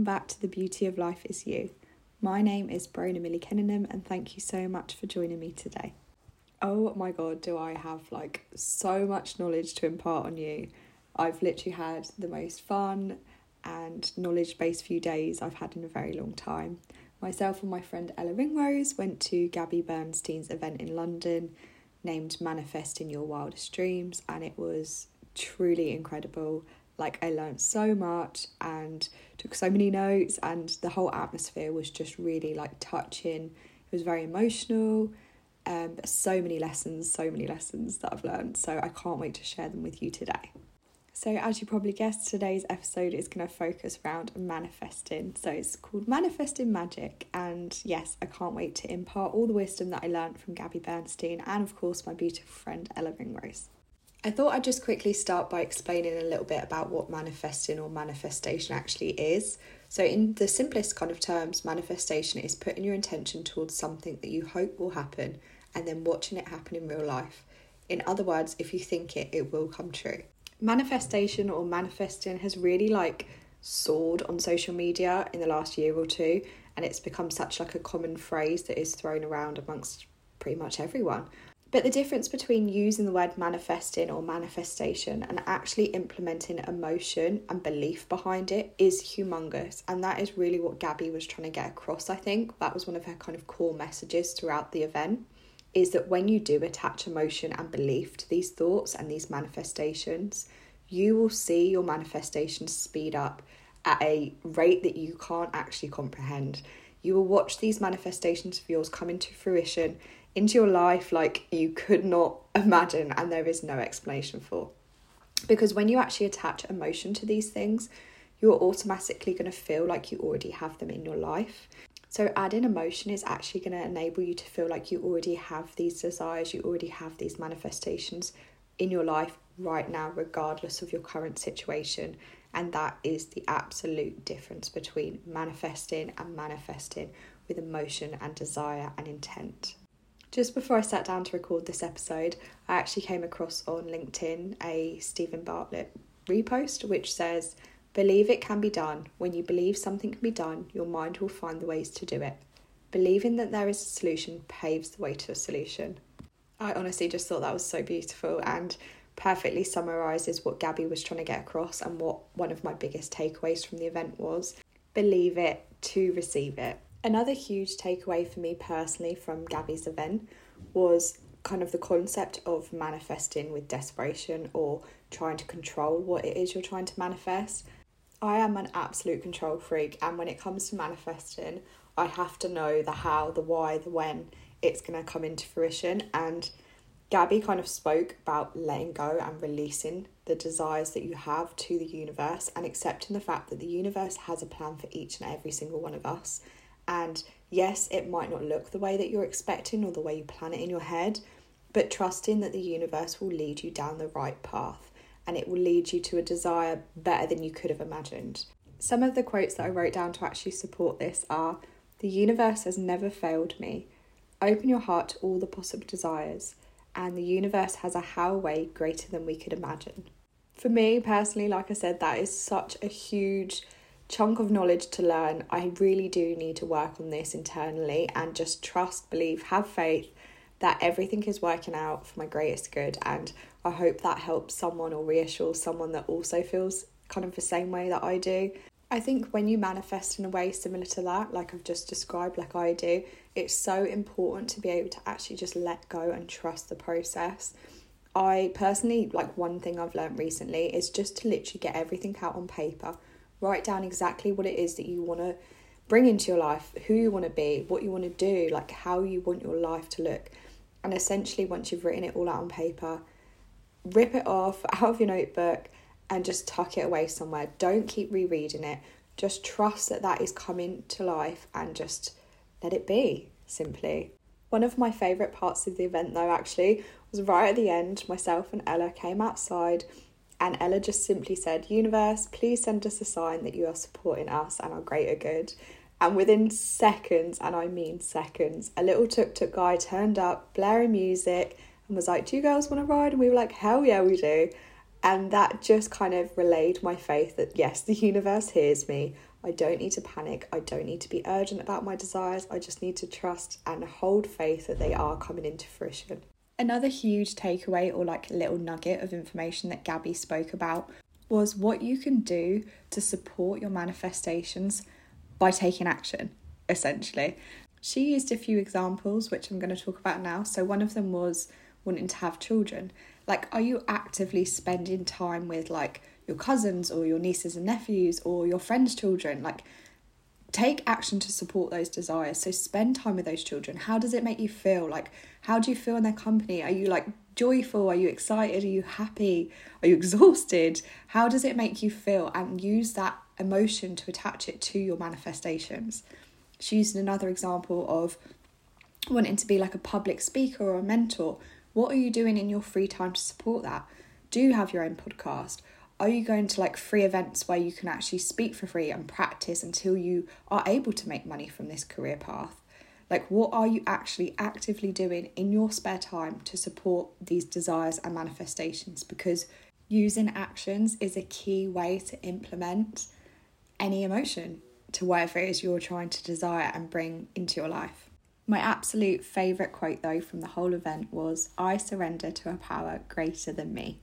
welcome back to The Beauty of Life is You. My name is Brona Millie and thank you so much for joining me today. Oh my god, do I have like so much knowledge to impart on you? I've literally had the most fun and knowledge based few days I've had in a very long time. Myself and my friend Ella Ringrose went to Gabby Bernstein's event in London named Manifesting Your Wildest Dreams, and it was truly incredible. Like, I learned so much and took so many notes, and the whole atmosphere was just really like touching. It was very emotional. Um, but so many lessons, so many lessons that I've learned. So I can't wait to share them with you today. So, as you probably guessed, today's episode is going to focus around manifesting. So, it's called Manifesting Magic. And yes, I can't wait to impart all the wisdom that I learned from Gabby Bernstein and, of course, my beautiful friend Ella Ringrose. I thought I'd just quickly start by explaining a little bit about what manifesting or manifestation actually is. So, in the simplest kind of terms, manifestation is putting your intention towards something that you hope will happen and then watching it happen in real life. In other words, if you think it, it will come true. Manifestation or manifesting has really like soared on social media in the last year or two, and it's become such like a common phrase that is thrown around amongst pretty much everyone. But the difference between using the word manifesting or manifestation and actually implementing emotion and belief behind it is humongous. And that is really what Gabby was trying to get across, I think. That was one of her kind of core messages throughout the event is that when you do attach emotion and belief to these thoughts and these manifestations, you will see your manifestations speed up at a rate that you can't actually comprehend. You will watch these manifestations of yours come into fruition into your life like you could not imagine and there is no explanation for. Because when you actually attach emotion to these things, you're automatically going to feel like you already have them in your life. So, adding emotion is actually going to enable you to feel like you already have these desires, you already have these manifestations in your life right now, regardless of your current situation. And that is the absolute difference between manifesting and manifesting with emotion and desire and intent. Just before I sat down to record this episode, I actually came across on LinkedIn a Steven Bartlett repost which says, Believe it can be done. When you believe something can be done, your mind will find the ways to do it. Believing that there is a solution paves the way to a solution. I honestly just thought that was so beautiful and perfectly summarises what Gabby was trying to get across and what one of my biggest takeaways from the event was. Believe it to receive it. Another huge takeaway for me personally from Gabby's event was kind of the concept of manifesting with desperation or trying to control what it is you're trying to manifest. I am an absolute control freak, and when it comes to manifesting, I have to know the how, the why, the when it's going to come into fruition. And Gabby kind of spoke about letting go and releasing the desires that you have to the universe and accepting the fact that the universe has a plan for each and every single one of us. And yes, it might not look the way that you're expecting or the way you plan it in your head, but trusting that the universe will lead you down the right path and it will lead you to a desire better than you could have imagined. Some of the quotes that I wrote down to actually support this are The universe has never failed me. Open your heart to all the possible desires, and the universe has a how way greater than we could imagine. For me personally, like I said, that is such a huge chunk of knowledge to learn. I really do need to work on this internally and just trust, believe, have faith that everything is working out for my greatest good. And I hope that helps someone or reassures someone that also feels kind of the same way that I do. I think when you manifest in a way similar to that, like I've just described, like I do, it's so important to be able to actually just let go and trust the process. I personally, like, one thing I've learned recently is just to literally get everything out on paper, write down exactly what it is that you want to bring into your life, who you want to be, what you want to do, like, how you want your life to look. And essentially, once you've written it all out on paper, rip it off out of your notebook and just tuck it away somewhere. Don't keep rereading it. Just trust that that is coming to life and just let it be, simply. One of my favourite parts of the event, though, actually, was right at the end. Myself and Ella came outside, and Ella just simply said, Universe, please send us a sign that you are supporting us and our greater good. And within seconds, and I mean seconds, a little tuk tuk guy turned up, blaring music, and was like, Do you girls want to ride? And we were like, Hell yeah, we do. And that just kind of relayed my faith that yes, the universe hears me. I don't need to panic. I don't need to be urgent about my desires. I just need to trust and hold faith that they are coming into fruition. Another huge takeaway or like little nugget of information that Gabby spoke about was what you can do to support your manifestations by taking action, essentially. She used a few examples, which I'm going to talk about now. So, one of them was wanting to have children. Like, are you actively spending time with like your cousins or your nieces and nephews or your friends' children? Like, take action to support those desires. So, spend time with those children. How does it make you feel? Like, how do you feel in their company? Are you like joyful? Are you excited? Are you happy? Are you exhausted? How does it make you feel? And use that emotion to attach it to your manifestations. She used another example of wanting to be like a public speaker or a mentor. What are you doing in your free time to support that? Do have your own podcast? Are you going to like free events where you can actually speak for free and practice until you are able to make money from this career path? Like, what are you actually actively doing in your spare time to support these desires and manifestations? Because using actions is a key way to implement any emotion to whatever it is you're trying to desire and bring into your life. My absolute favourite quote, though, from the whole event was I surrender to a power greater than me.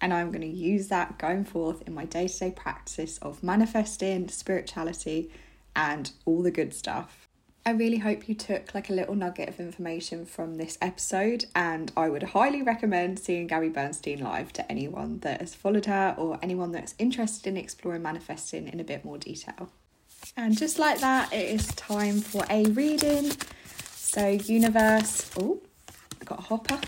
And I'm going to use that going forth in my day to day practice of manifesting, spirituality, and all the good stuff. I really hope you took like a little nugget of information from this episode, and I would highly recommend seeing Gabby Bernstein live to anyone that has followed her or anyone that's interested in exploring manifesting in a bit more detail. And just like that, it is time for a reading. So, universe, oh, I got a hopper.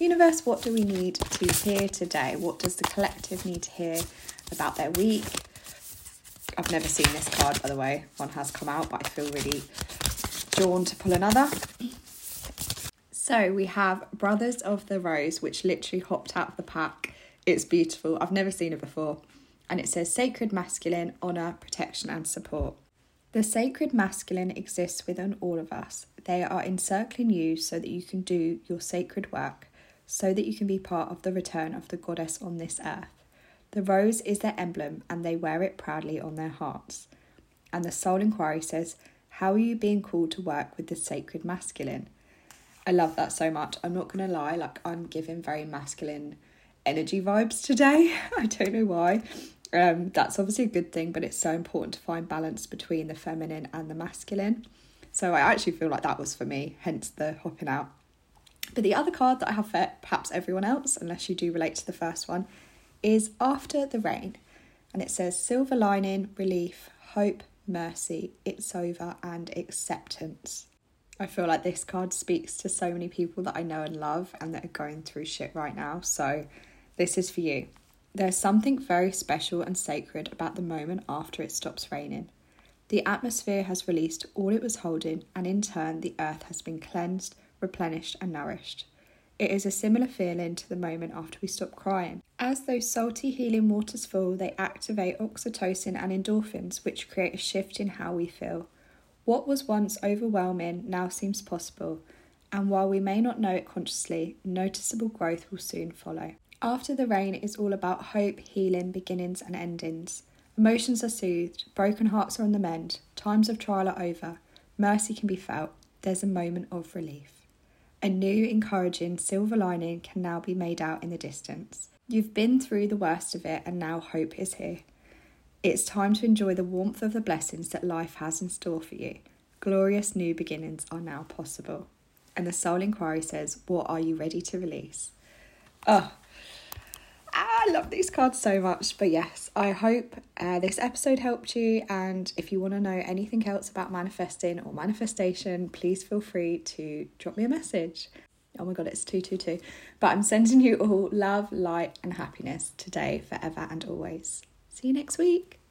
Universe, what do we need to hear today? What does the collective need to hear about their week? I've never seen this card, by the way. One has come out, but I feel really drawn to pull another. So we have Brothers of the Rose, which literally hopped out of the pack. It's beautiful. I've never seen it before. And it says sacred masculine, honour, protection, and support. The sacred masculine exists within all of us. They are encircling you so that you can do your sacred work, so that you can be part of the return of the goddess on this earth. The rose is their emblem, and they wear it proudly on their hearts. And the soul inquiry says, How are you being called to work with the sacred masculine? I love that so much. I'm not going to lie, like, I'm giving very masculine energy vibes today. I don't know why. Um, that's obviously a good thing, but it's so important to find balance between the feminine and the masculine. So I actually feel like that was for me, hence the hopping out. But the other card that I have for perhaps everyone else, unless you do relate to the first one, is After the Rain. And it says silver lining, relief, hope, mercy, it's over, and acceptance. I feel like this card speaks to so many people that I know and love and that are going through shit right now. So this is for you. There's something very special and sacred about the moment after it stops raining. The atmosphere has released all it was holding, and in turn, the earth has been cleansed, replenished, and nourished. It is a similar feeling to the moment after we stop crying. As those salty healing waters fall, they activate oxytocin and endorphins, which create a shift in how we feel. What was once overwhelming now seems possible, and while we may not know it consciously, noticeable growth will soon follow. After the rain is all about hope, healing, beginnings, and endings. Emotions are soothed, broken hearts are on the mend, times of trial are over, mercy can be felt, there's a moment of relief. A new, encouraging silver lining can now be made out in the distance. You've been through the worst of it, and now hope is here. It's time to enjoy the warmth of the blessings that life has in store for you. Glorious new beginnings are now possible. And the soul inquiry says, What are you ready to release? Oh, I love these cards so much. But yes, I hope uh, this episode helped you. And if you want to know anything else about manifesting or manifestation, please feel free to drop me a message. Oh my god, it's 222. But I'm sending you all love, light, and happiness today, forever, and always. See you next week.